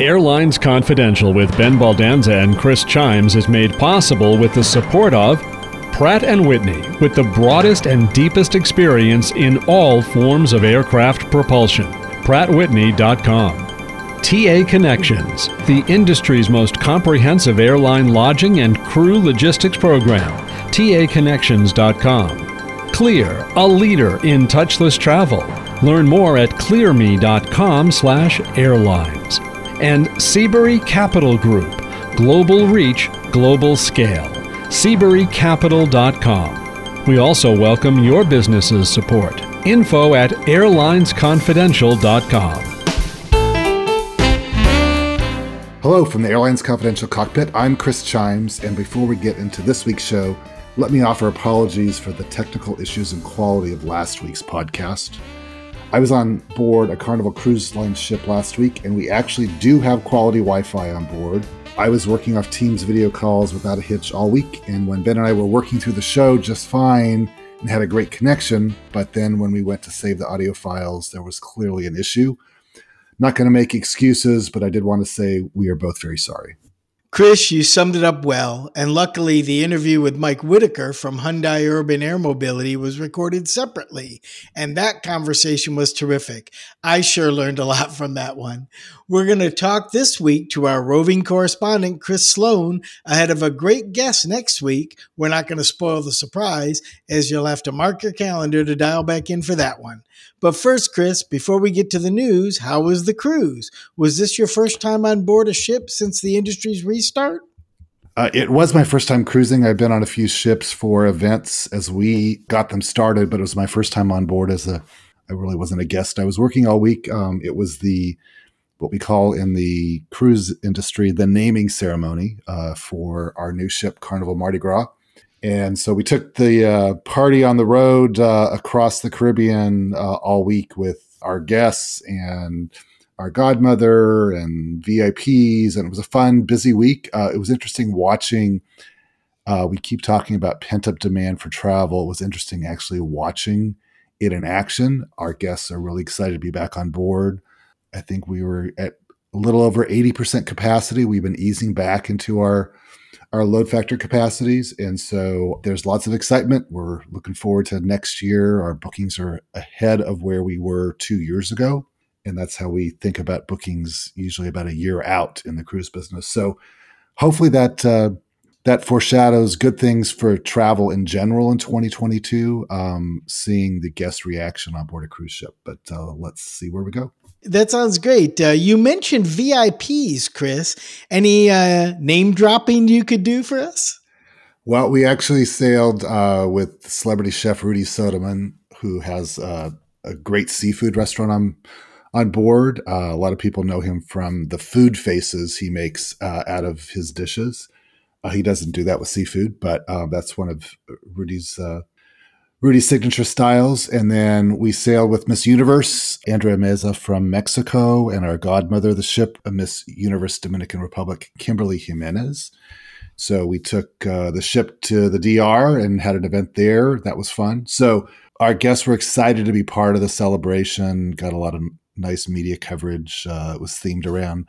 Airlines Confidential with Ben Baldanza and Chris Chiames is made possible with the support of Pratt & Whitney with the broadest and deepest experience in all forms of aircraft propulsion. prattwhitney.com. TA Connections, the industry's most comprehensive airline lodging and crew logistics program. TAConnections.com. Clear, a leader in touchless travel. Learn more at clearme.com/airlines and Seabury Capital Group, Global Reach, Global Scale. SeaburyCapital.com. We also welcome your business's support. Info at airlinesconfidential.com. Hello from the Airlines Confidential cockpit. I'm Chris Chiames, and before we get into this week's show, let me offer apologies for the technical issues and quality of last week's podcast. I was on board a Carnival Cruise Line ship last week, and we actually do have quality Wi Fi on board. I was working off Teams video calls without a hitch all week, and when Ben and I were working through the show just fine and had a great connection, but then when we went to save the audio files, there was clearly an issue. Not going to make excuses, but I did want to say we are both very sorry. Chris, you summed it up well. And luckily, the interview with Mike Whitaker from Hyundai Urban Air Mobility was recorded separately. And that conversation was terrific. I sure learned a lot from that one. We're going to talk this week to our roving correspondent, Chris Sloan, ahead of a great guest next week. We're not going to spoil the surprise, as you'll have to mark your calendar to dial back in for that one. But first, Chris, before we get to the news, how was the cruise? Was this your first time on board a ship since the industry's restart? Uh, it was my first time cruising. I've been on a few ships for events as we got them started, but it was my first time on board as a. I really wasn't a guest. I was working all week. Um, it was the what we call in the cruise industry the naming ceremony uh, for our new ship, Carnival Mardi Gras. And so we took the uh, party on the road uh, across the Caribbean uh, all week with our guests and our godmother and VIPs. And it was a fun, busy week. Uh, it was interesting watching. Uh, we keep talking about pent up demand for travel. It was interesting actually watching it in action. Our guests are really excited to be back on board. I think we were at a little over 80% capacity. We've been easing back into our our load factor capacities. And so there's lots of excitement. We're looking forward to next year. Our bookings are ahead of where we were two years ago. And that's how we think about bookings, usually about a year out in the cruise business. So hopefully that uh, that foreshadows good things for travel in general in 2022. Um, seeing the guest reaction on board a cruise ship, but uh, let's see where we go. That sounds great. Uh, you mentioned VIPs, Chris. Any uh, name dropping you could do for us? Well, we actually sailed uh, with celebrity chef Rudi Sodamin, who has uh, a great seafood restaurant on on board. Uh, a lot of people know him from the food faces he makes uh, out of his dishes. he doesn't do that with seafood, but that's one of Rudi's Rudi's signature styles. And then we sailed with Miss Universe, Andrea Meza from Mexico, and our godmother, of the ship, Miss Universe Dominican Republic, Kimberly Jimenez. So we took uh, the ship to the DR and had an event there. That was fun. So our guests were excited to be part of the celebration, got a lot of nice media coverage. Uh, it was themed around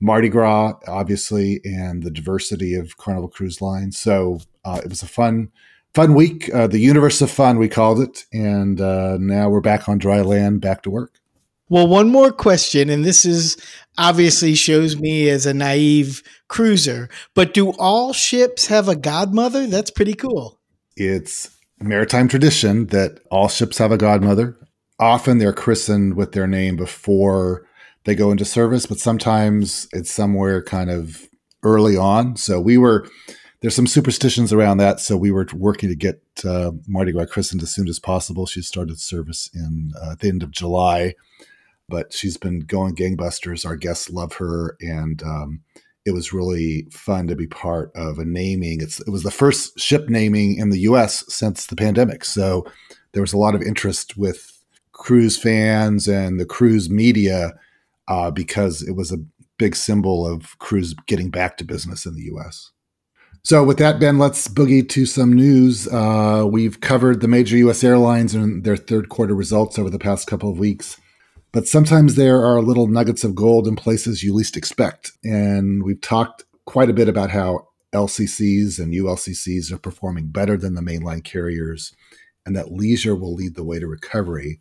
Mardi Gras, obviously, and the diversity of Carnival Cruise Line. So uh, it was a fun fun week. Uh, the universe of fun, we called it, and uh, now we're back on dry land, back to work. Well, one more question, and this is obviously shows me as a naive cruiser, but do all ships have a godmother? That's pretty cool. It's maritime tradition that all ships have a godmother. Often they're christened with their name before they go into service, but sometimes it's somewhere kind of early on. So we were there's some superstitions around that. So we were working to get uh, Mardi Gras christened as soon as possible. She started service in uh, at the end of July, but she's been going gangbusters. Our guests love her, and um, it was really fun to be part of a naming. It's, it was the first ship naming in the U.S. since the pandemic, so there was a lot of interest with cruise fans and the cruise media uh, because it was a big symbol of cruise getting back to business in the U.S. So, with that, Ben, let's boogie to some news. Uh, we've covered the major U.S. airlines and their third quarter results over the past couple of weeks. But sometimes there are little nuggets of gold in places you least expect. And we've talked quite a bit about how LCCs and ULCCs are performing better than the mainline carriers and that leisure will lead the way to recovery.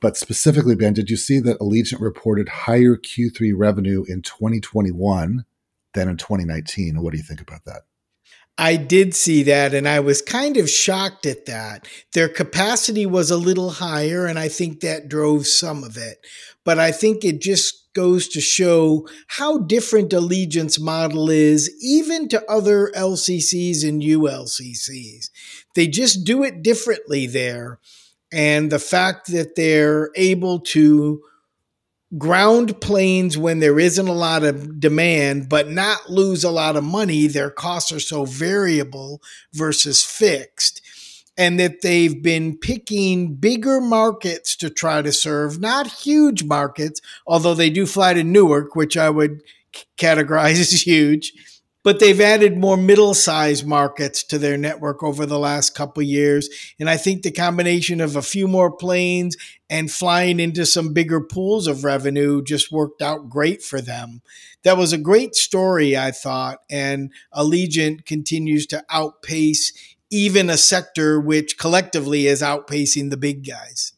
But specifically, Ben, did you see that Allegiant reported higher Q3 revenue in 2021 than in 2019? What do you think about that? I did see that and I was kind of shocked at that. Their capacity was a little higher and I think that drove some of it. But I think it just goes to show how different Allegiant's model is, even to other LCCs and ULCCs. They just do it differently there. And the fact that they're able to ground planes when there isn't a lot of demand, but not lose a lot of money. Their costs are so variable versus fixed. And that they've been picking bigger markets to try to serve, not huge markets, although they do fly to Newark, which I would categorize as huge but they've added more middle-sized markets to their network over the last couple years. And i think the combination of a few more planes and flying into some bigger pools of revenue just worked out great for them. That was a great story i thought and allegiant continues to outpace even a sector which collectively is outpacing the big guys.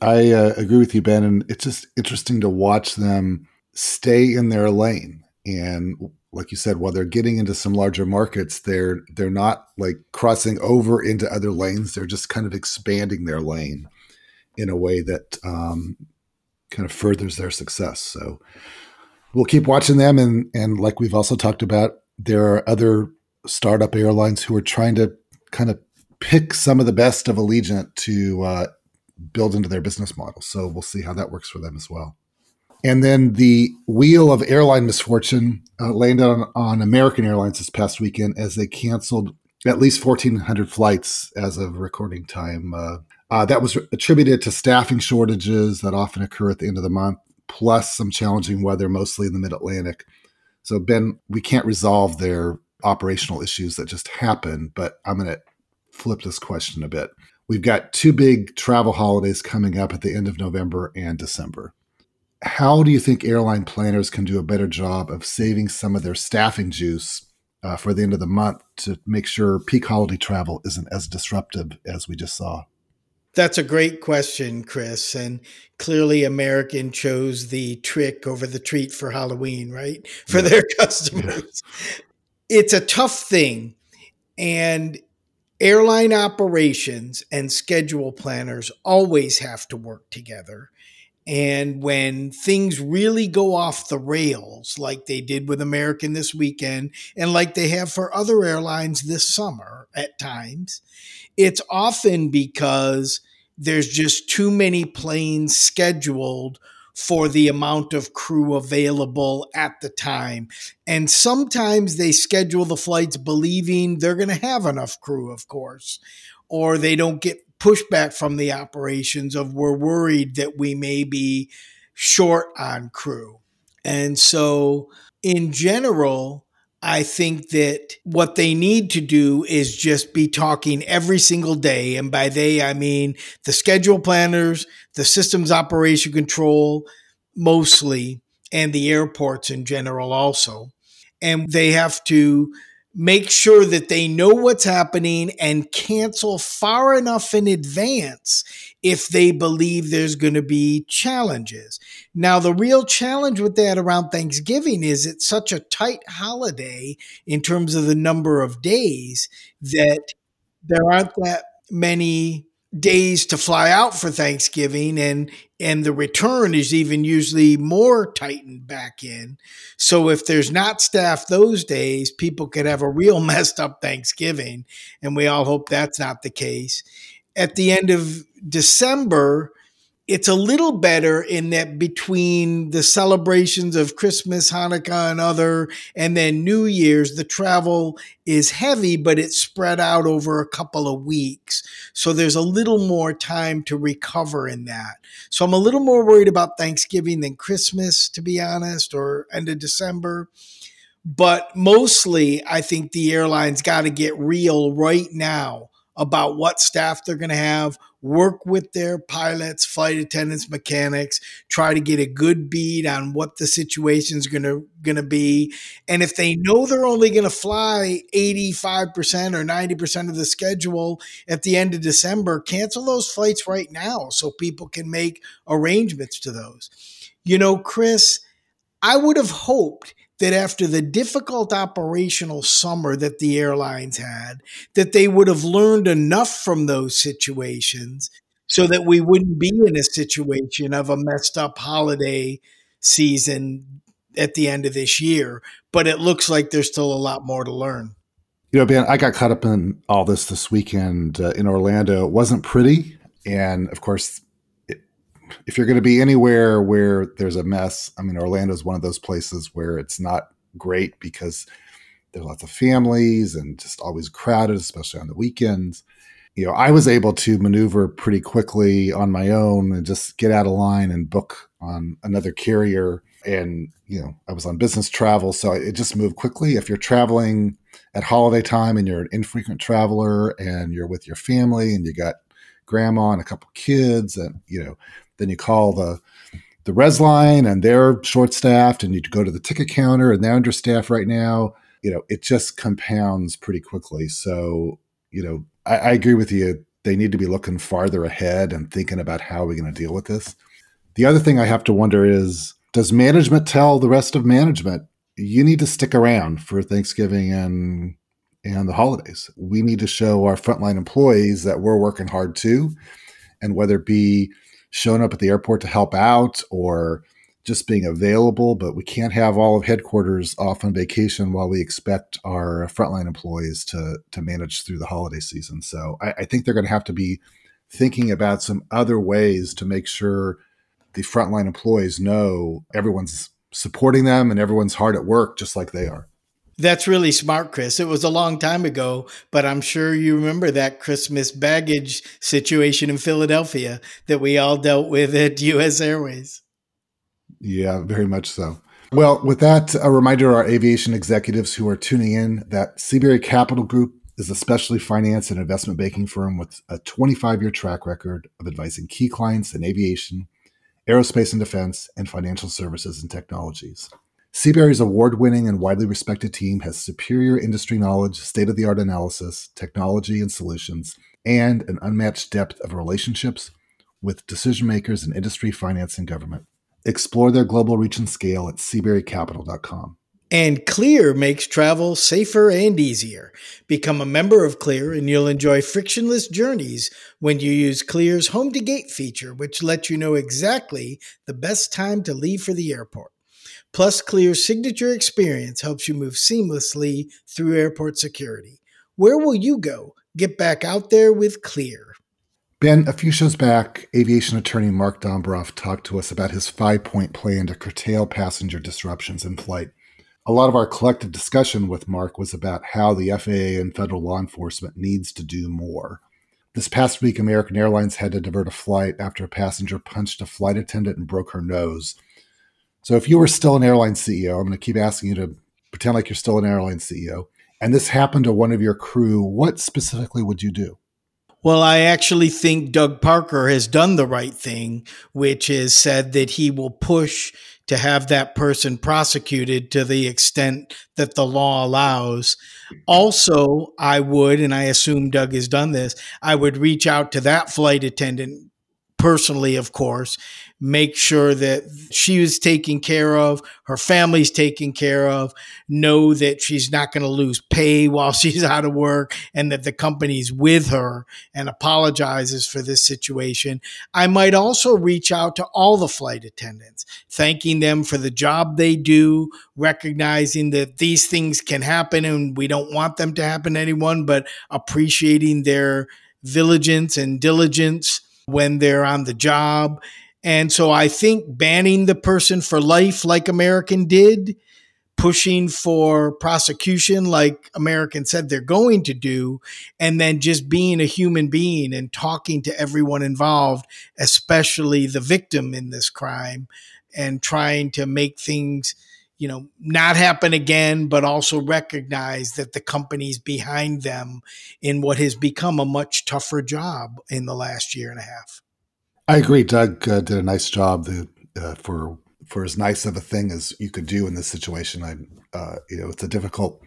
I uh, agree with you ben and it's just interesting to watch them stay in their lane and like you said, while they're getting into some larger markets, they're they're not like crossing over into other lanes. They're just kind of expanding their lane in a way that um, kind of furthers their success. So we'll keep watching them, and and like we've also talked about, there are other startup airlines who are trying to kind of pick some of the best of Allegiant to uh, build into their business model. So we'll see how that works for them as well. And then the wheel of airline misfortune uh, landed on, on American Airlines this past weekend as they canceled at least 1,400 flights as of recording time. Uh, uh, that was attributed to staffing shortages that often occur at the end of the month, plus some challenging weather, mostly in the mid Atlantic. So, Ben, we can't resolve their operational issues that just happen, but I'm going to flip this question a bit. We've got two big travel holidays coming up at the end of November and December how do you think airline planners can do a better job of saving some of their staffing juice uh, for the end of the month to make sure peak holiday travel isn't as disruptive as we just saw? That's a great question, Chris. And clearly, American chose the trick over the treat for Halloween, right? For yeah. their customers. Yeah. It's a tough thing. And airline operations and schedule planners always have to work together. And when things really go off the rails, like they did with American this weekend, and like they have for other airlines this summer at times, it's often because there's just too many planes scheduled for the amount of crew available at the time. And sometimes they schedule the flights believing they're going to have enough crew, of course, or they don't get pushback from the operations of we're worried that we may be short on crew. And so, in general, I think that what they need to do is just be talking every single day. And by they, I mean the schedule planners, the systems operation control, mostly, and the airports in general, also. And they have to make sure that they know what's happening and cancel far enough in advance if they believe there's going to be challenges. Now, the real challenge with that around Thanksgiving is it's such a tight holiday in terms of the number of days that there aren't that many days to fly out for Thanksgiving and and the return is even usually more tightened back in. So if there's not staff those days, people could have a real messed up Thanksgiving and we all hope that's not the case. At the end of December, it's a little better in that between the celebrations of Christmas, Hanukkah, and other, and then New Year's, the travel is heavy, but it's spread out over a couple of weeks. So there's a little more time to recover in that. So I'm a little more worried about Thanksgiving than Christmas, to be honest, or end of December. But mostly, I think the airlines got to get real right now about what staff they're going to have, work with their pilots, flight attendants, mechanics, try to get a good bead on what the situation's going to going to be. And if they know they're only going to fly 85% or 90% of the schedule at the end of December, cancel those flights right now so people can make arrangements to those. You know, Chris, I would have hoped that after the difficult operational summer that the airlines had, that they would have learned enough from those situations so that we wouldn't be in a situation of a messed up holiday season at the end of this year. But it looks like there's still a lot more to learn. You know, Ben, I got caught up in all this this weekend uh, in Orlando. It wasn't pretty. And of course, if you're going to be anywhere where there's a mess, I mean, Orlando is one of those places where it's not great because there's lots of families and just always crowded, especially on the weekends. You know, I was able to maneuver pretty quickly on my own and just get out of line and book on another carrier. And, you know, I was on business travel. So it just moved quickly. If you're traveling at holiday time and you're an infrequent traveler and you're with your family and you got grandma and a couple kids and, you know, then you call the the res line and they're short staffed and you go to the ticket counter and they're understaffed right now. You know, it just compounds pretty quickly. So, you know, I, I agree with you. They need to be looking farther ahead and thinking about how we're going to deal with this. The other thing I have to wonder is does management tell the rest of management you need to stick around for Thanksgiving and and the holidays? We need to show our frontline employees that we're working hard too. And whether it be showing up at the airport to help out or just being available, but we can't have all of headquarters off on vacation while we expect our frontline employees to to manage through the holiday season. So I, I think they're going to have to be thinking about some other ways to make sure the frontline employees know everyone's supporting them and everyone's hard at work just like they are. That's really smart, Chris. It was a long time ago, but I'm sure you remember that Christmas baggage situation in Philadelphia that we all dealt with at US Airways. Yeah, very much so. Well, with that, a reminder to our aviation executives who are tuning in that Seabury Capital Group is a specially financed and investment banking firm with a 25 year track record of advising key clients in aviation, aerospace and defense, and financial services and technologies. Seabury's award winning and widely respected team has superior industry knowledge, state of the art analysis, technology and solutions, and an unmatched depth of relationships with decision makers in industry, finance, and government. Explore their global reach and scale at SeaburyCapital.com. And Clear makes travel safer and easier. Become a member of Clear and you'll enjoy frictionless journeys when you use Clear's Home to Gate feature, which lets you know exactly the best time to leave for the airport. Plus, Clear's signature experience helps you move seamlessly through airport security. Where will you go? Get back out there with Clear. Ben, a few shows back, aviation attorney Mark Dombroff talked to us about his five point plan to curtail passenger disruptions in flight. A lot of our collective discussion with Mark was about how the FAA and federal law enforcement needs to do more. This past week, American Airlines had to divert a flight after a passenger punched a flight attendant and broke her nose. So if you were still an airline CEO, I'm going to keep asking you to pretend like you're still an airline CEO, and this happened to one of your crew, what specifically would you do? Well, I actually think Doug Parker has done the right thing, which is said that he will push to have that person prosecuted to the extent that the law allows. Also, I would, and I assume Doug has done this, I would reach out to that flight attendant personally, of course, make sure that she is taken care of, her family's taken care of, know that she's not going to lose pay while she's out of work, and that the company's with her and apologizes for this situation. I might also reach out to all the flight attendants, thanking them for the job they do, recognizing that these things can happen and we don't want them to happen to anyone, but appreciating their vigilance and diligence when they're on the job and so I think banning the person for life, like American did, pushing for prosecution, like American said they're going to do, and then just being a human being and talking to everyone involved, especially the victim in this crime, and trying to make things you know, not happen again, but also recognize that the companies behind them in what has become a much tougher job in the last year and a half. I agree. Doug uh, did a nice job the, uh, for for as nice of a thing as you could do in this situation. I, uh, you know, it's a difficult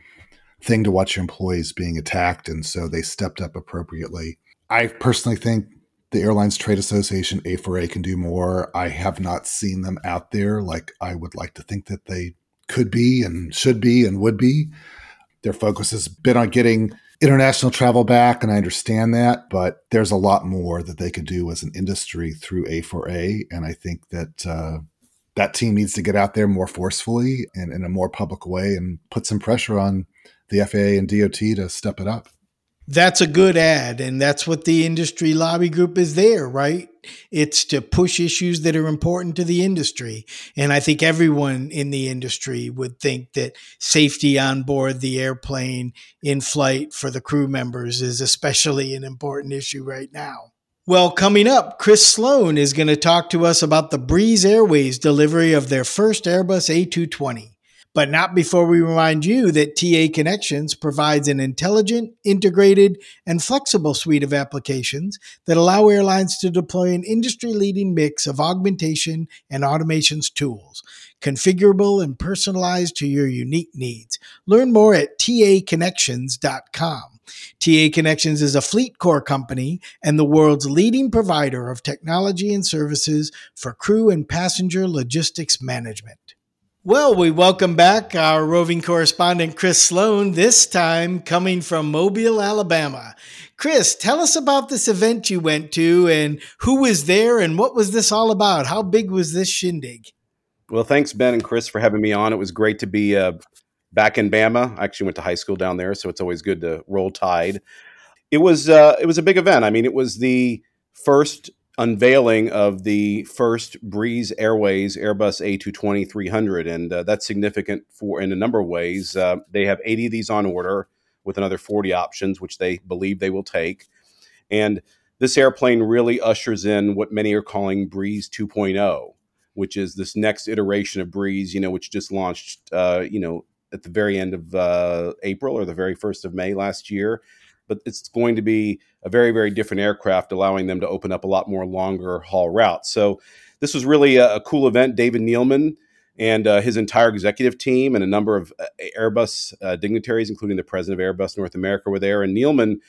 thing to watch your employees being attacked, and so they stepped up appropriately. I personally think the Airlines Trade Association A4A can do more. I have not seen them out there like I would like to think that they could be and should be and would be. Their focus has been on getting international travel back, and I understand that, but there's a lot more that they could do as an industry through A4A. And I think that uh, that team needs to get out there more forcefully and in a more public way and put some pressure on the FAA and DOT to step it up that's a good ad and that's what the industry lobby group is there right? It's to push issues that are important to the industry. And i think everyone in the industry would think that safety on board the airplane in flight for the crew members is especially an important issue right now. Well, coming up, Chris Sloan is going to talk to us about the Breeze Airways delivery of their first Airbus A220 but not before we remind you that TA Connections provides an intelligent, integrated, and flexible suite of applications that allow airlines to deploy an industry leading mix of augmentation and automations tools, configurable and personalized to your unique needs. Learn more at taconnections.com. TA Connections is a FleetCor company and the world's leading provider of technology and services for crew and passenger logistics management. Well, we welcome back our roving correspondent, Chris Sloan, this time coming from Mobile, Alabama. Chris, tell us about this event you went to and who was there and what was this all about? How big was this shindig? Well, thanks, Ben and Chris, for having me on. It was great to be uh, back in Bama. I actually went to high school down there, so it's always good to roll tide. It was uh, it was a big event. I mean, it was the first unveiling of the first Breeze Airways Airbus A220 300, and uh, that's significant for in a number of ways. Uh, they have 80 of these on order with another 40 options, which they believe they will take. And this airplane really ushers in what many are calling Breeze 2.0, which is this next iteration of Breeze, you know, which just launched, uh, you know, at the very end of uh, April or the very first of May last year but it's going to be a very, very different aircraft, allowing them to open up a lot more longer haul routes. So this was really a, a cool event. David Neeleman and uh, his entire executive team and a number of uh, Airbus uh, dignitaries, including the president of Airbus North America, were there. And Neeleman,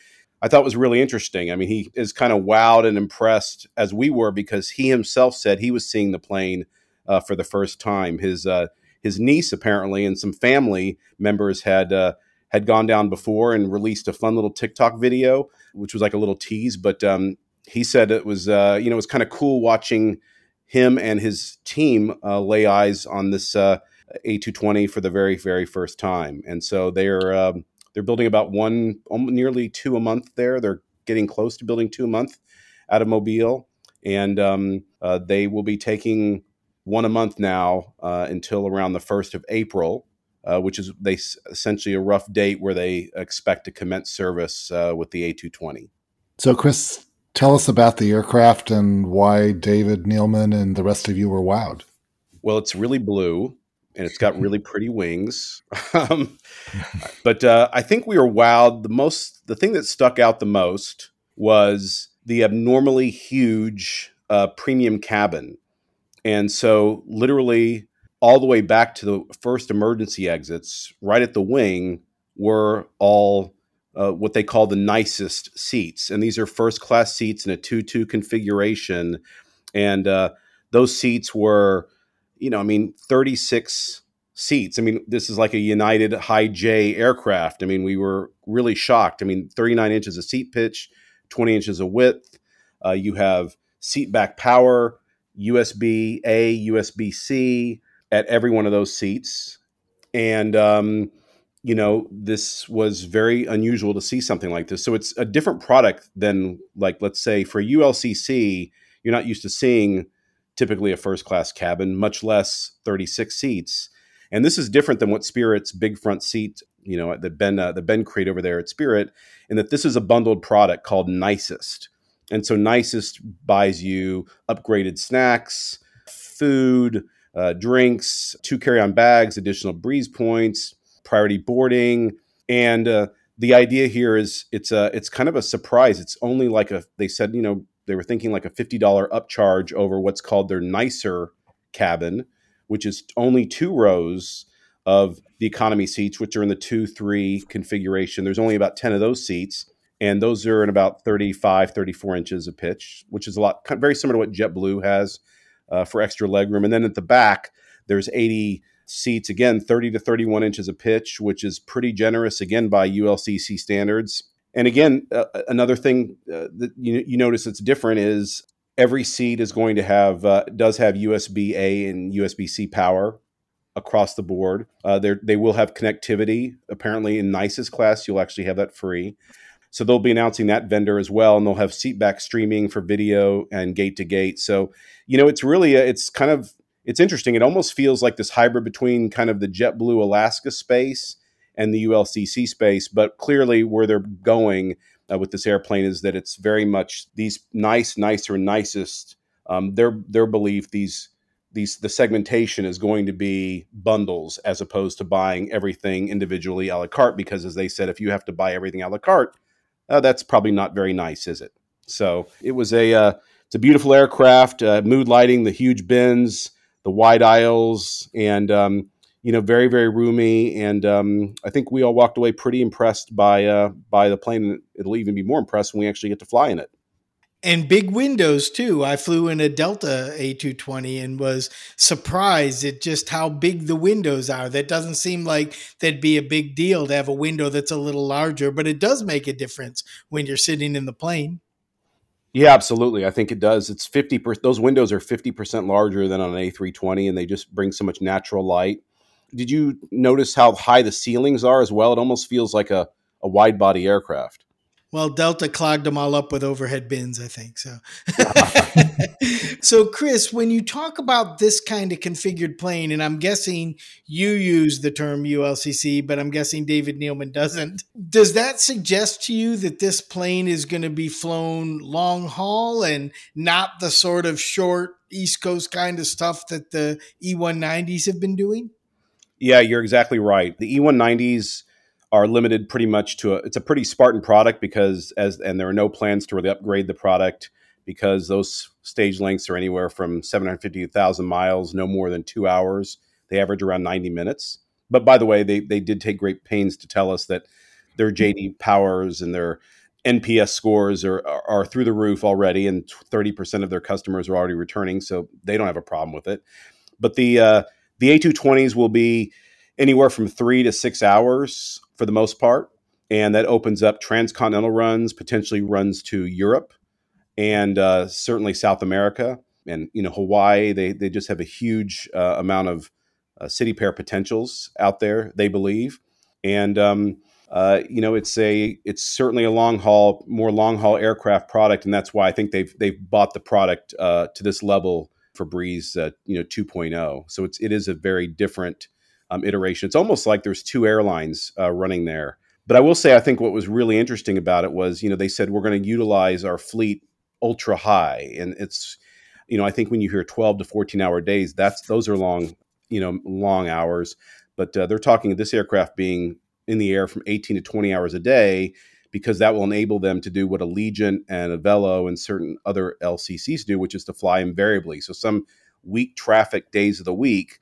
I thought was really interesting. I mean, he is kind of wowed and impressed as we were because he himself said he was seeing the plane uh, for the first time. His uh, his niece apparently and some family members had uh, had gone down before and released a fun little TikTok video, which was like a little tease. But um, he said it was, uh, you know, it was kind of cool watching him and his team uh, lay eyes on this uh, A220 for the very, very first time. And so they're um, they're building about one, nearly two a month there. They're getting close to building two a month out of Mobile, and um, uh, they will be taking one a month now uh, until around the first of April uh, which is they essentially a rough date where they expect to commence service uh, with the A220. So, Chris, tell us about the aircraft and why David Neeleman and the rest of you were wowed. Well, it's really blue and it's got really pretty wings. um, but uh, I think we were wowed. The most, the thing that stuck out the most was the abnormally huge uh, premium cabin. And so, literally, all the way back to the first emergency exits, right at the wing, were all uh, what they call the nicest seats. And these are first class seats in a 2 2 configuration. And uh, those seats were, you know, I mean, 36 seats. I mean, this is like a United High J aircraft. I mean, we were really shocked. I mean, 39 inches of seat pitch, 20 inches of width. Uh, you have seat back power, USB A, USB C at every one of those seats. And, um, you know, this was very unusual to see something like this. So it's a different product than, like, let's say for ULCC, you're not used to seeing typically a first class cabin, much less 36 seats. And this is different than what Spirit's big front seat, you know, the Ben uh, the Ben crate over there at Spirit, in that this is a bundled product called Nicest. And so Nicest buys you upgraded snacks, food, uh, drinks, two carry-on bags, additional breeze points, priority boarding, and uh, the idea here is it's a it's kind of a surprise. It's only like a they said you know they were thinking like a fifty dollar upcharge over what's called their nicer cabin, which is only two rows of the economy seats, which are in the two three configuration. There's only about ten of those seats, and those are in about 35, 34 inches of pitch, which is a lot very similar to what JetBlue has uh, for extra legroom. And then at the back, there's 80 seats. Again 30 to 31 inches of pitch which is pretty generous again by ulcc standards. And again uh, another thing uh, that you, you notice that's different is every seat is going to have uh, does have usb a and usb c power across the board. Uh, they will have connectivity. Apparently in nicest class you'll actually have that free so they'll be announcing that vendor as well and they'll have seatback streaming for video and gate to gate so you know it's really a, it's kind of it's interesting. It almost feels like this hybrid between kind of the JetBlue Alaska space and the ULCC space, but clearly where they're going uh, with this airplane is that it's very much these nice, nicer, nicest. Um, their their belief these these the segmentation is going to be bundles as opposed to buying everything individually a la carte because as they said, if you have to buy everything a la carte, uh, that's probably not very nice, is it? So it was a uh, it's a beautiful aircraft, uh, mood lighting, the huge bins the wide aisles, and um, you know, very very roomy. And um, I think we all walked away pretty impressed by uh, by the plane. It'll even be more impressed when we actually get to fly in it. And big windows too. I flew in a Delta A220 and was surprised at just how big the windows are. That doesn't seem like that'd be a big deal to have a window that's a little larger, but it does make a difference when you're sitting in the plane. Yeah, absolutely. I think it does. It's 50 percent those windows are 50% larger than on an A320 and they just bring so much natural light. Did you notice how high the ceilings are as well? It almost feels like a, a wide body aircraft. Well, Delta clogged them all up with overhead bins, I think. So, so Chris, when you talk about this kind of configured plane, and I'm guessing you use the term ULCC, but I'm guessing David Neeleman doesn't. Does that suggest to you that this plane is going to be flown long haul and not the sort of short East Coast kind of stuff that the E190s have been doing? Yeah, you're exactly right. The E190s are limited pretty much to a it's a pretty Spartan product because as and there are no plans to really upgrade the product because those stage lengths are anywhere from 750 to 1000 miles no more than 2 hours. They average around 90 minutes. But by the way they they did take great pains to tell us that their JD powers and their NPS scores are, are, are through the roof already and 30% of their customers are already returning so they don't have a problem with it. But the uh, the A220s will be anywhere from 3 to 6 hours for the most part. And that opens up transcontinental runs, potentially runs to Europe and uh, certainly South America. And, you know, Hawaii, they, they just have a huge uh, amount of uh, city pair potentials out there, they believe. And, um, uh, you know, it's a it's certainly a long haul, more long haul aircraft product, and that's why I think they've they've bought the product uh, to this level for Breeze, uh, you know, 2.0. So it's it is a very different um, iteration. It's almost like there's two airlines uh, running there. But I will say, I think what was really interesting about it was, you know, they said we're going to utilize our fleet ultra high, and it's, you know, I think when you hear 12 to 14 hour days, that's those are long, you know, long hours. But uh, they're talking this aircraft being in the air from 18 to 20 hours a day because that will enable them to do what Allegiant and Avelo and certain other LCCs do, which is to fly invariably. So some weak traffic days of the week,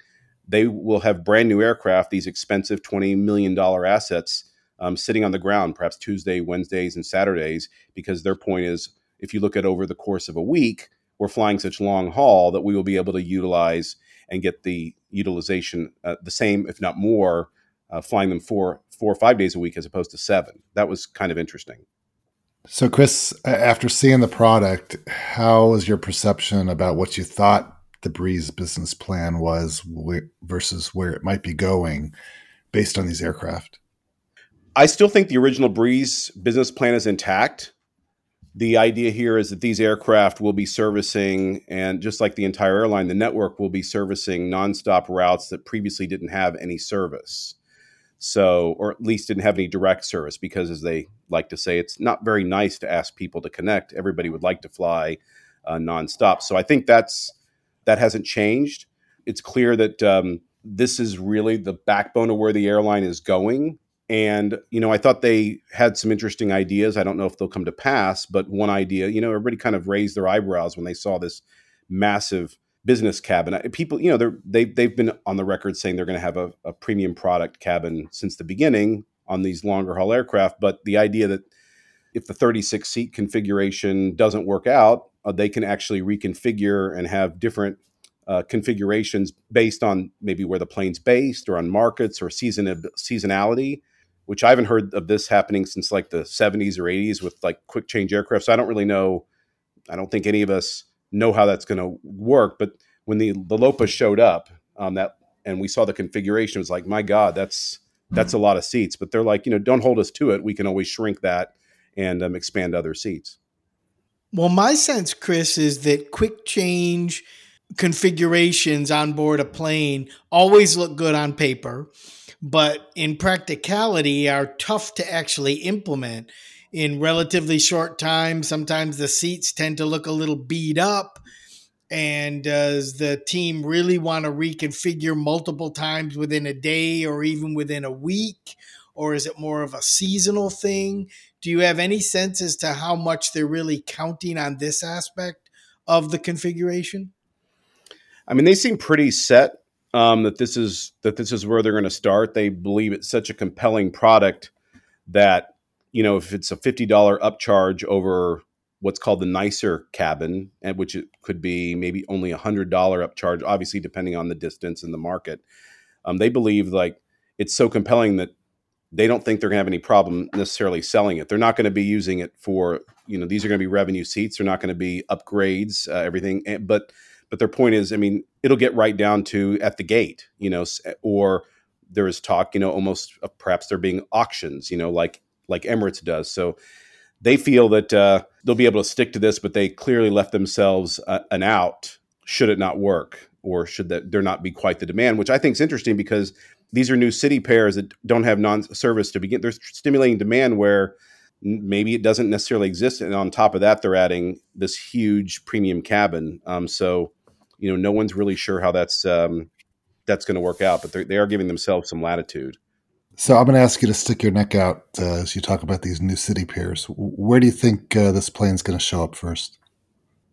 they will have brand new aircraft, these expensive $20 million assets um, sitting on the ground, perhaps Tuesday, Wednesdays, and Saturdays, because their point is if you look at over the course of a week, we're flying such long haul that we will be able to utilize and get the utilization uh, the same, if not more, uh, flying them four, four or five days a week as opposed to seven. That was kind of interesting. So, Chris, after seeing the product, how was your perception about what you thought the Breeze business plan was versus where it might be going based on these aircraft? I still think the original Breeze business plan is intact. The idea here is that these aircraft will be servicing, and just like the entire airline, the network will be servicing nonstop routes that previously didn't have any service. So, or at least didn't have any direct service, because as they like to say, it's not very nice to ask people to connect. Everybody would like to fly uh, nonstop. So, I think that's that hasn't changed. it's clear that um, this is really the backbone of where the airline is going. And, you know, I thought they had some interesting ideas. I don't know if they'll come to pass, but one idea, you know, everybody kind of raised their eyebrows when they saw this massive business cabin. People, you know, they're, they, they've been on the record saying they're going to have a, a premium product cabin since the beginning on these longer haul aircraft. But the idea that if the 36 seat configuration doesn't work out, uh, they can actually reconfigure and have different uh, configurations based on maybe where the plane's based or on markets or season seasonality which I haven't heard of this happening since like the 70s or 80s with like quick change aircraft. So I don't really know. I don't think any of us know how that's going to work. But when the the Lopa showed up, um, that and we saw the configuration, it was like, my God, that's that's a lot of seats. But they're like, you know, don't hold us to it. We can always shrink that and um, expand other seats. Well, my sense, Chris, is that quick change configurations on board a plane always look good on paper, but in practicality are tough to actually implement in relatively short time. Sometimes the seats tend to look a little beat up. And does the team really want to reconfigure multiple times within a day or even within a week? Or is it more of a seasonal thing? Do you have any sense as to how much they're really counting on this aspect of the configuration? I mean, they seem pretty set um, that this is that this is where they're going to start. They believe it's such a compelling product that you know if it's a fifty dollar upcharge over what's called the nicer cabin, and which it could be maybe only a hundred dollar upcharge, obviously depending on the distance and the market. Um, they believe like it's so compelling that they don't think they're going to have any problem necessarily selling it. They're not going to be using it for you know these are going to be revenue seats. They're not going to be upgrades, uh, everything, but but their point is, I mean, it'll get right down to at the gate, you know, or there is talk, you know, almost perhaps there being auctions, you know, like like Emirates does. So they feel that uh, they'll be able to stick to this, but they clearly left themselves uh, an out should it not work or should that there not be quite the demand, which I think is interesting because these are new city pairs that don't have non-service to begin. They're stimulating demand where maybe it doesn't necessarily exist, and on top of that, they're adding this huge premium cabin. Um, so you know, no one's really sure how that's um, that's going to work out, but they are giving themselves some latitude. So I'm going to ask you to stick your neck out uh, as you talk about these new city pairs. Where do you think uh, this plane's going to show up first?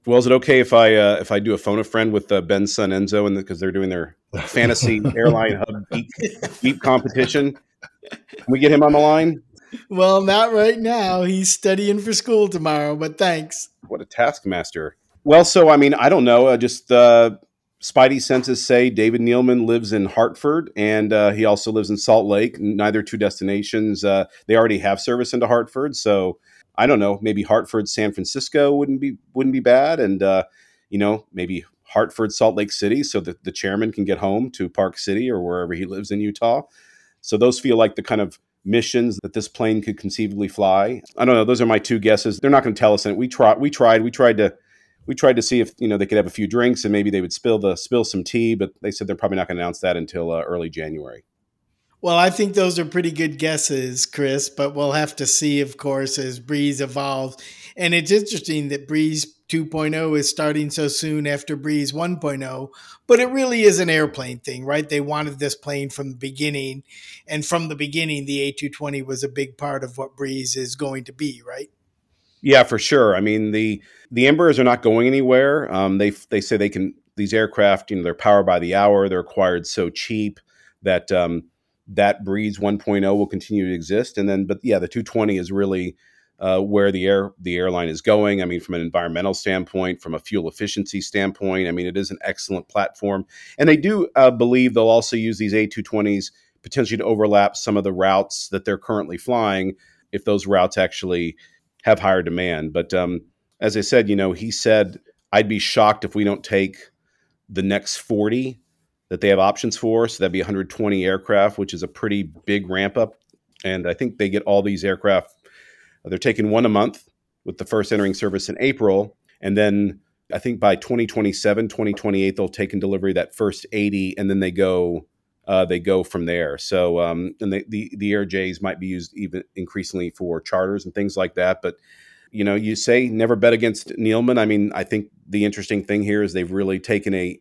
Well, is it okay if I uh, if I do a phone a friend with uh, Ben's son Enzo, and because the, they're doing their fantasy airline hub beep, beep competition? Can we get him on the line? Well, not right now. He's studying for school tomorrow, but thanks. What a taskmaster! Well, so I mean, I don't know. Uh, just uh, Spidey senses say David Neeleman lives in Hartford, and uh, he also lives in Salt Lake. Neither two destinations. Uh, they already have service into Hartford, so I don't know. Maybe Hartford, San Francisco wouldn't be wouldn't be bad, and uh, you know, maybe Hartford, Salt Lake City, so that the chairman can get home to Park City or wherever he lives in Utah. So those feel like the kind of missions that this plane could conceivably fly. I don't know. Those are my two guesses. They're not going to tell us. And we tried. We tried. We tried to we tried to see if you know they could have a few drinks and maybe they would spill the spill some tea, but they said they're probably not going to announce that until uh, early January. Well, I think those are pretty good guesses, Chris, but we'll have to see, of course, as Breeze evolves. And it's interesting that Breeze 2.0 is starting so soon after Breeze 1.0, but it really is an airplane thing, right? They wanted this plane from the beginning. And from the beginning, the A220 was a big part of what Breeze is going to be, right? Yeah, for sure. I mean the the Embraers are not going anywhere. Um, they they say they can these aircraft. You know, they're powered by the hour. They're acquired so cheap that um, that Breeze 1.0 will continue to exist. And then, but yeah, the 220 is really uh, where the air the airline is going. I mean, from an environmental standpoint, from a fuel efficiency standpoint, I mean, it is an excellent platform. And they do uh, believe they'll also use these A220s potentially to overlap some of the routes that they're currently flying if those routes actually have higher demand. But um, as I said, you know, he said, I'd be shocked if we don't take the next 40 that they have options for. So that'd be 120 aircraft, which is a pretty big ramp up. And I think they get all these aircraft. They're taking one a month with the first entering service in April. And then I think by 2027, 2028, they'll take in delivery that first 80, and then they go uh, they go from there. So, um, and the, the, the AirJs might be used even increasingly for charters and things like that. But, you know, you say never bet against Neeleman. I mean, I think the interesting thing here is they've really taken a,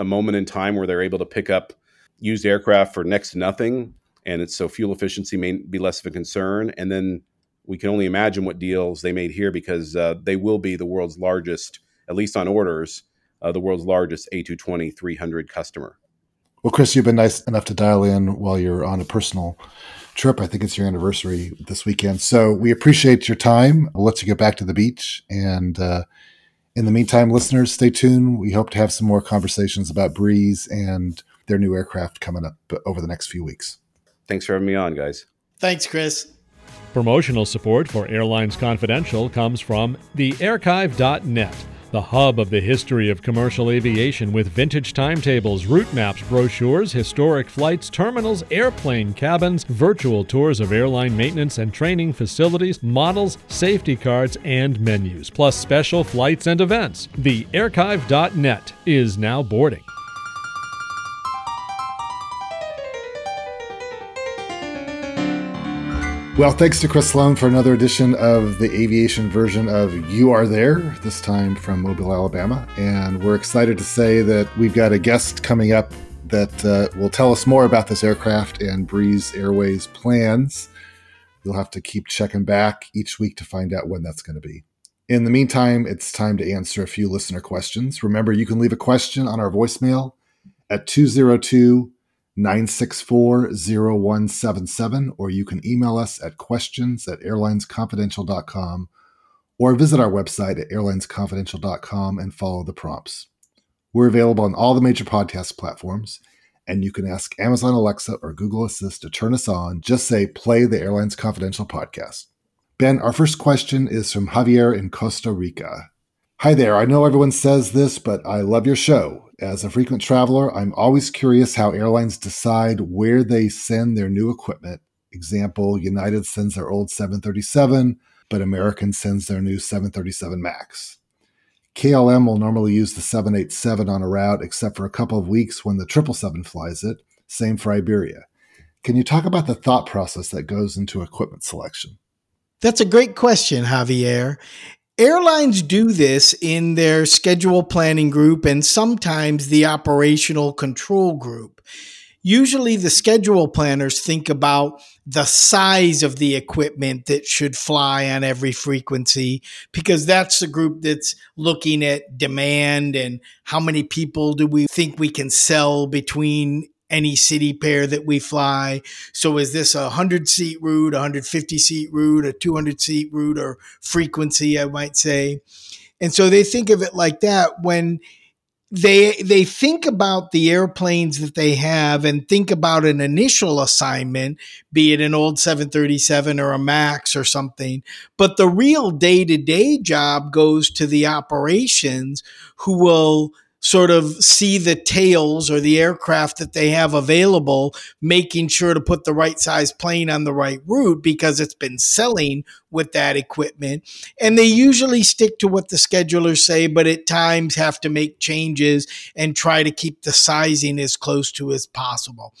a moment in time where they're able to pick up used aircraft for next to nothing, and it's so fuel efficiency may be less of a concern. And then we can only imagine what deals they made here because uh, they will be the world's largest, at least on orders, uh, the world's largest A220 300 customer. Well, Chris, you've been nice enough to dial in while you're on a personal trip. I think it's your anniversary this weekend. So we appreciate your time. We'll let you get back to the beach. And uh, in the meantime, listeners, stay tuned. We hope to have some more conversations about Breeze and their new aircraft coming up over the next few weeks. Thanks for having me on, guys. Thanks, Chris. Promotional support for Airlines Confidential comes from theairchive.net the hub of the history of commercial aviation with vintage timetables, route maps, brochures, historic flights, terminals, airplane cabins, virtual tours of airline maintenance and training facilities, models, safety cards, and menus, plus special flights and events. The Airchive.net is now boarding. Well, thanks to Chris Sloan for another edition of the aviation version of You Are There, this time from Mobile, Alabama. And we're excited to say that we've got a guest coming up that uh, will tell us more about this aircraft and Breeze Airways plans. You'll have to keep checking back each week to find out when that's going to be. In the meantime, it's time to answer a few listener questions. Remember, you can leave a question on our voicemail at 202 964 0177, or you can email us at questions at airlinesconfidential.com or visit our website at airlinesconfidential.com and follow the prompts. We're available on all the major podcast platforms, and you can ask Amazon Alexa or Google Assist to turn us on. Just say, play the Airlines Confidential podcast. Ben, our first question is from Javier in Costa Rica. Hi there. I know everyone says this, but I love your show. As a frequent traveler, I'm always curious how airlines decide where they send their new equipment. Example United sends their old 737, but American sends their new 737 MAX. KLM will normally use the 787 on a route, except for a couple of weeks when the 777 flies it. Same for Iberia. Can you talk about the thought process that goes into equipment selection? That's a great question, Javier. Airlines do this in their schedule planning group and sometimes the operational control group. Usually, the schedule planners think about the size of the equipment that should fly on every frequency because that's the group that's looking at demand and how many people do we think we can sell between any city pair that we fly. So is this a 100 seat route, 150 seat route, a 200 seat route, or frequency, I might say. And so they think of it like that when they they think about the airplanes that they have and think about an initial assignment be it an old 737 or a max or something but the real day-to-day job goes to the operations who will sort of see the tails or the aircraft that they have available, making sure to put the right size plane on the right route because it's been selling with that equipment. And they usually stick to what the schedulers say, but at times have to make changes and try to keep the sizing as close to as possible.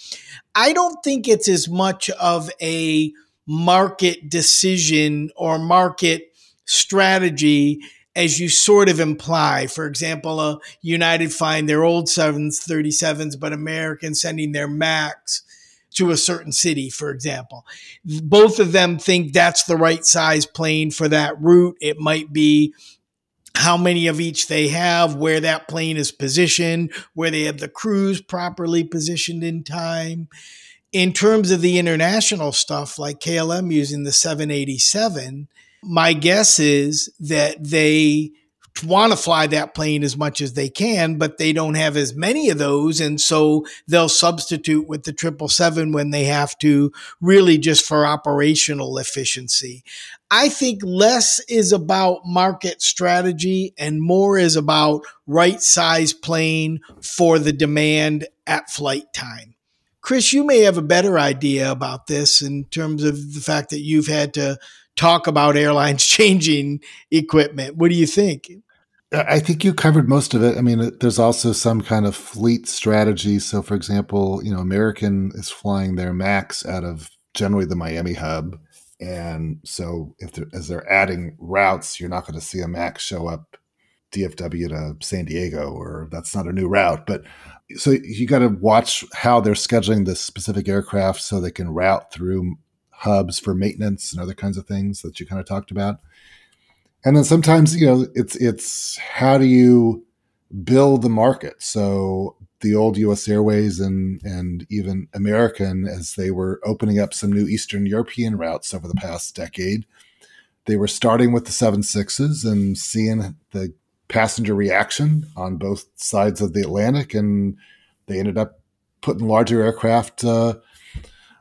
I don't think it's as much of a market decision or market strategy as you sort of imply. For example, uh, United find their old 737s, but American sending their MAX to a certain city, for example. Both of them think that's the right size plane for that route. It might be how many of each they have, where that plane is positioned, where they have the crews properly positioned in time. In terms of the international stuff, like KLM using the 787, my guess is that they want to fly that plane as much as they can, but they don't have as many of those. And so they'll substitute with the 777 when they have to, really just for operational efficiency. I think less is about market strategy and more is about right size plane for the demand at flight time. Chris, you may have a better idea about this in terms of the fact that you've had to talk about airlines changing equipment. What do you think? I think you covered most of it. I mean, uh, there's also some kind of fleet strategy. So, for example, you know, American is flying their Max out of generally the Miami hub, and so if they're, as they're adding routes, you're not going to see a Max show up DFW to San Diego, or that's not a new route. But so you got to watch how they're scheduling this specific aircraft so they can route through hubs for maintenance and other kinds of things that you kind of talked about. And then sometimes, you know, it's it's how do you build the market? So the old US Airways and and even American as they were opening up some new Eastern European routes over the past decade, they were starting with the 76s and seeing the passenger reaction on both sides of the Atlantic and they ended up putting larger aircraft uh,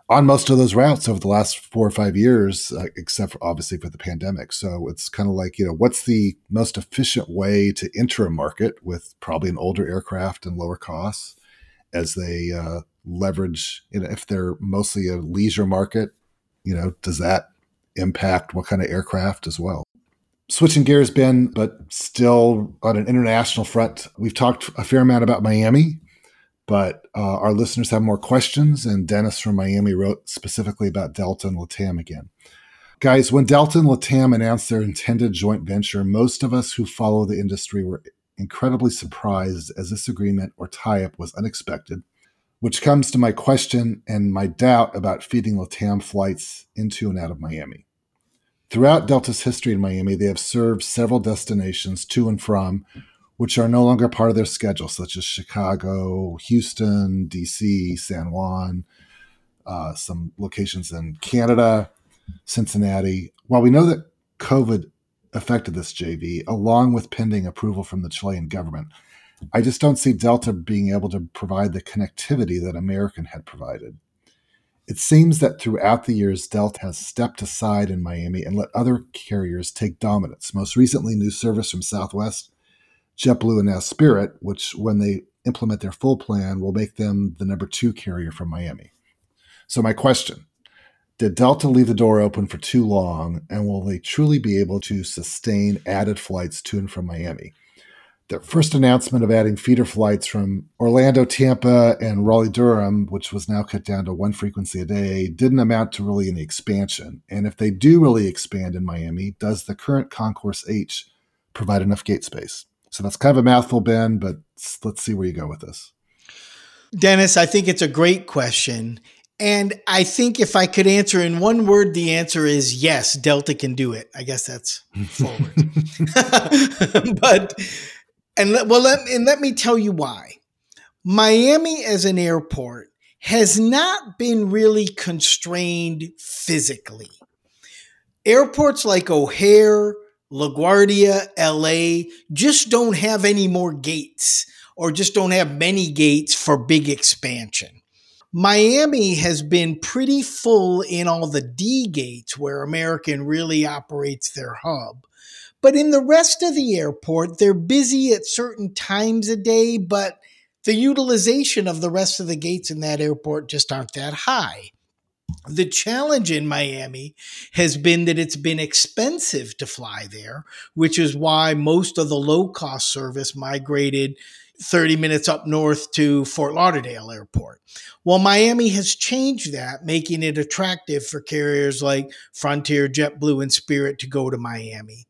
on most of those routes over the last four or five years, uh, except for obviously for the pandemic. So it's kind of like, you know, what's the most efficient way to enter a market with probably an older aircraft and lower costs as they uh, leverage, you know, if they're mostly a leisure market, you know, does that impact what kind of aircraft as well? Switching gears, Ben, but still on an international front, we've talked a fair amount about Miami but uh, our listeners have more questions, and Dennis from Miami wrote specifically about Delta and LATAM again. Guys, when Delta and LATAM announced their intended joint venture, most of us who follow the industry were incredibly surprised as this agreement or tie up was unexpected, which comes to my question and my doubt about feeding LATAM flights into and out of Miami. Throughout Delta's history in Miami, they have served several destinations to and from which are no longer part of their schedule, such as Chicago, Houston, DC, San Juan, uh, some locations in Canada, Cincinnati. While we know that COVID affected this JV, along with pending approval from the Chilean government, I just don't see Delta being able to provide the connectivity that American had provided. It seems that throughout the years, Delta has stepped aside in Miami and let other carriers take dominance. Most recently, new service from Southwest JetBlue and now Spirit, which when they implement their full plan will make them the number two carrier from Miami. So my question, did Delta leave the door open for too long and will they truly be able to sustain added flights to and from Miami? Their first announcement of adding feeder flights from Orlando, Tampa, and Raleigh Durham, which was now cut down to one frequency a day, didn't amount to really any expansion. And if they do really expand in Miami, does the current Concourse H provide enough gate space? So that's kind of a mouthful, Ben, but let's see where you go with this. Dennis, I think it's a great question. And I think if I could answer in one word, the answer is yes, Delta can do it. I guess that's forward. but, and let, well, let, and let me tell you why. Miami as an airport has not been really constrained physically. Airports like O'Hare, LaGuardia, LA just don't have any more gates or just don't have many gates for big expansion. Miami has been pretty full in all the D gates where American really operates their hub. But in the rest of the airport, they're busy at certain times a day, but the utilization of the rest of the gates in that airport just aren't that high. The challenge in Miami has been that it's been expensive to fly there, which is why most of the low cost service migrated 30 minutes up north to Fort Lauderdale Airport. Well, Miami has changed that, making it attractive for carriers like Frontier, JetBlue, and Spirit to go to Miami.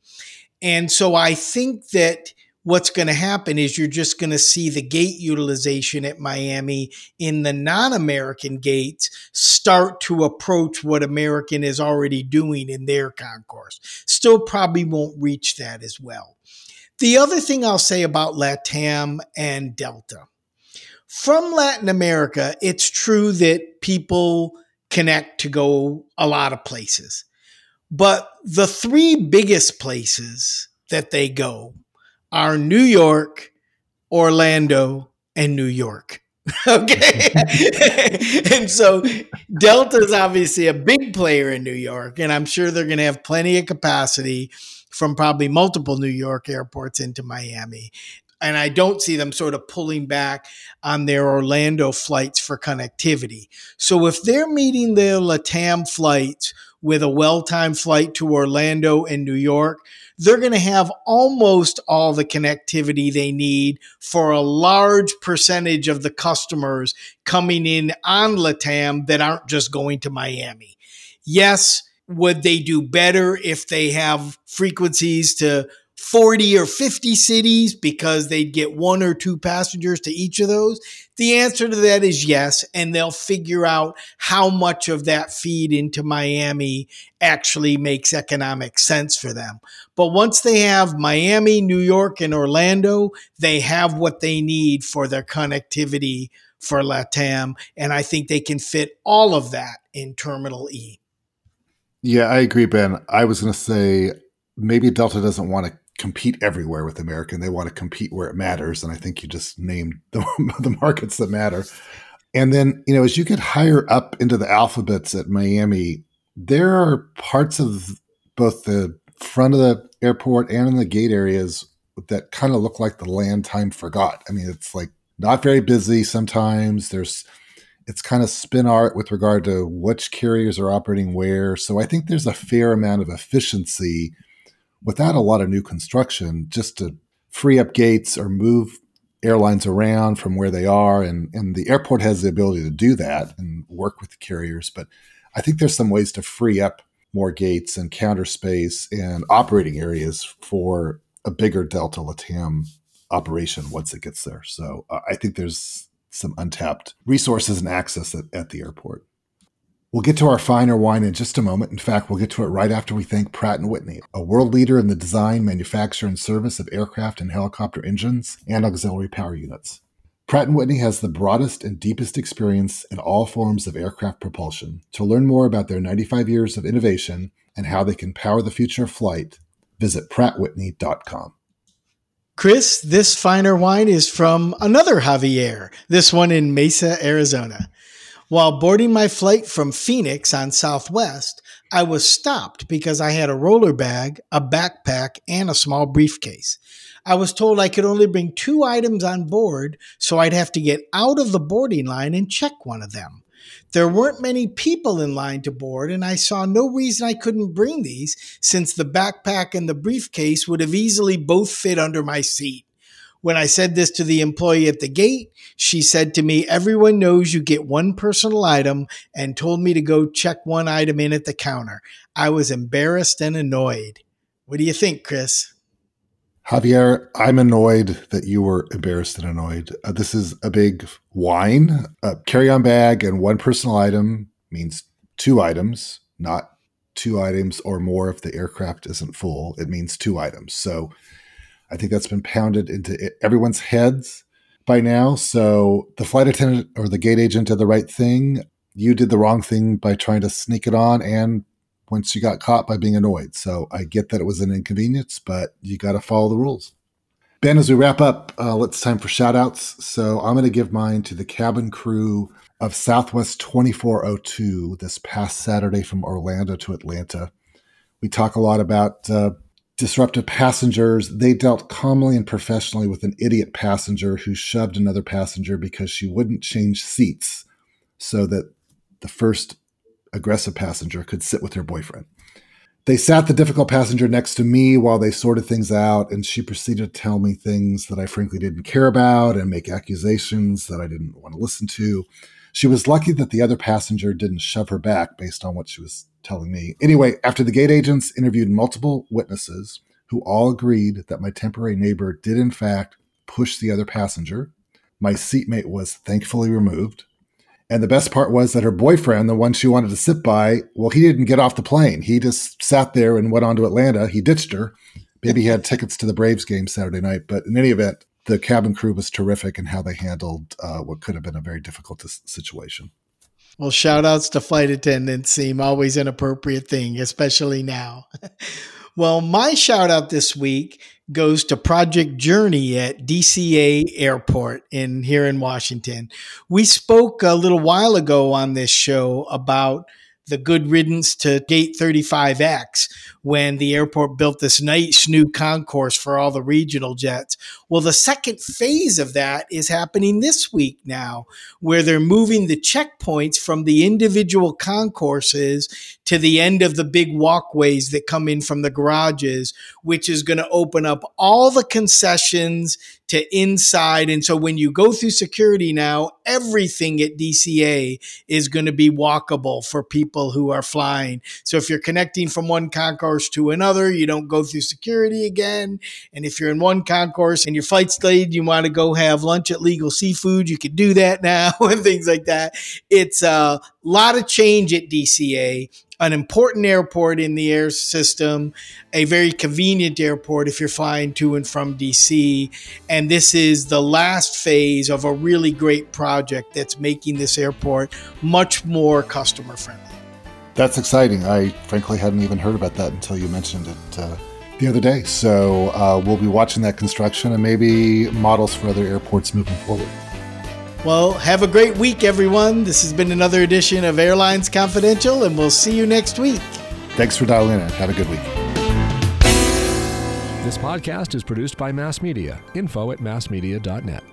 And so I think that what's going to happen is you're just going to see the gate utilization at Miami in the non American gates start to approach what American is already doing in their concourse. Still, probably won't reach that as well. The other thing I'll say about LATAM and Delta from Latin America, it's true that people connect to go a lot of places. But the three biggest places that they go are New York, Orlando, and New York. okay. and so Delta is obviously a big player in New York, and I'm sure they're going to have plenty of capacity from probably multiple New York airports into Miami. And I don't see them sort of pulling back on their Orlando flights for connectivity. So if they're meeting their LATAM flights with a well timed flight to Orlando and New York, they're going to have almost all the connectivity they need for a large percentage of the customers coming in on LATAM that aren't just going to Miami. Yes, would they do better if they have frequencies to 40 or 50 cities because they'd get one or two passengers to each of those? The answer to that is yes. And they'll figure out how much of that feed into Miami actually makes economic sense for them. But once they have Miami, New York, and Orlando, they have what they need for their connectivity for LATAM. And I think they can fit all of that in Terminal E. Yeah, I agree, Ben. I was going to say maybe Delta doesn't want to compete everywhere with American. They want to compete where it matters. And I think you just named the, the markets that matter. And then, you know, as you get higher up into the alphabets at Miami, there are parts of both the front of the airport and in the gate areas that kind of look like the land time forgot. I mean, it's like not very busy sometimes. There's it's kind of spin art with regard to which carriers are operating where. So I think there's a fair amount of efficiency without a lot of new construction just to free up gates or move airlines around from where they are and and the airport has the ability to do that and work with the carriers but i think there's some ways to free up more gates and counter space and operating areas for a bigger delta latam operation once it gets there. So uh, I think there's some untapped resources and access at, at the airport. We'll get to our fine or whine in just a moment. In fact, we'll get to it right after we thank Pratt & Whitney, a world leader in the design, manufacture, and service of aircraft and helicopter engines and auxiliary power units. Pratt & Whitney has the broadest and deepest experience in all forms of aircraft propulsion. To learn more about their 95 years of innovation and how they can power the future of flight, visit prattwhitney.com. Chris, this finer wine is from another Javier, this one in Mesa, Arizona. While boarding my flight from Phoenix on Southwest, I was stopped because I had a roller bag, a backpack, and a small briefcase. I was told I could only bring two items on board, so I'd have to get out of the boarding line and check one of them. There weren't many people in line to board, and I saw no reason I couldn't bring these since the backpack and the briefcase would have easily both fit under my seat. When I said this to the employee at the gate, she said to me, Everyone knows you get one personal item, and told me to go check one item in at the counter. I was embarrassed and annoyed. What do you think, Chris? Javier, I'm annoyed that you were embarrassed and annoyed. Uh, this is a big whine, a carry on bag, and one personal item means two items, not two items or more if the aircraft isn't full. It means two items. So I think that's been pounded into everyone's heads by now. So the flight attendant or the gate agent did the right thing. You did the wrong thing by trying to sneak it on and once you got caught by being annoyed. So I get that it was an inconvenience, but you got to follow the rules. Ben, as we wrap up, uh, it's time for shout outs. So I'm going to give mine to the cabin crew of Southwest 2402 this past Saturday from Orlando to Atlanta. We talk a lot about uh, disruptive passengers. They dealt calmly and professionally with an idiot passenger who shoved another passenger because she wouldn't change seats so that the first aggressive passenger could sit with her boyfriend. They sat the difficult passenger next to me while they sorted things out, and she proceeded to tell me things that I frankly didn't care about and make accusations that I didn't want to listen to. She was lucky that the other passenger didn't shove her back based on what she was telling me. Anyway, after the gate agents interviewed multiple witnesses who all agreed that my temporary neighbor did, in fact, push the other passenger, my seatmate was thankfully removed. And the best part was that her boyfriend, the one she wanted to sit by, well, he didn't get off the plane. He just sat there and went on to Atlanta. He ditched her. Maybe he had tickets to the Braves game Saturday night. But in any event, the cabin crew was terrific in how they handled uh, what could have been a very difficult situation. Well, shout outs to flight attendants seem always an appropriate thing, especially now. well, my shout out this week goes to Project Journey at DCA Airport in here in Washington. We spoke a little while ago on this show about the good riddance to Gate 35X when the airport built this nice new concourse for all the regional jets. Well, the second phase of that is happening this week now, where they're moving the checkpoints from the individual concourses to the end of the big walkways that come in from the garages, which is going to open up all the concessions to inside. And so when you go through security now, everything at DCA is going to be walkable for people who are flying. So if you're connecting from one concourse to another, you don't go through security again. And if you're in one concourse and your flight's delayed, you want to go have lunch at Legal Seafood, you can do that now and things like that. It's a lot of change at DCA an important airport in the air system, a very convenient airport if you're flying to and from DC. And this is the last phase of a really great project that's making this airport much more customer friendly. That's exciting. I frankly hadn't even heard about that until you mentioned it uh, the other day. So uh, we'll be watching that construction and maybe models for other airports moving forward. Well, have a great week, everyone. This has been another edition of Airlines Confidential, and we'll see you next week. Thanks for dialing in. Have a good week. This podcast is produced by Mass Media. Info at massmedia.net.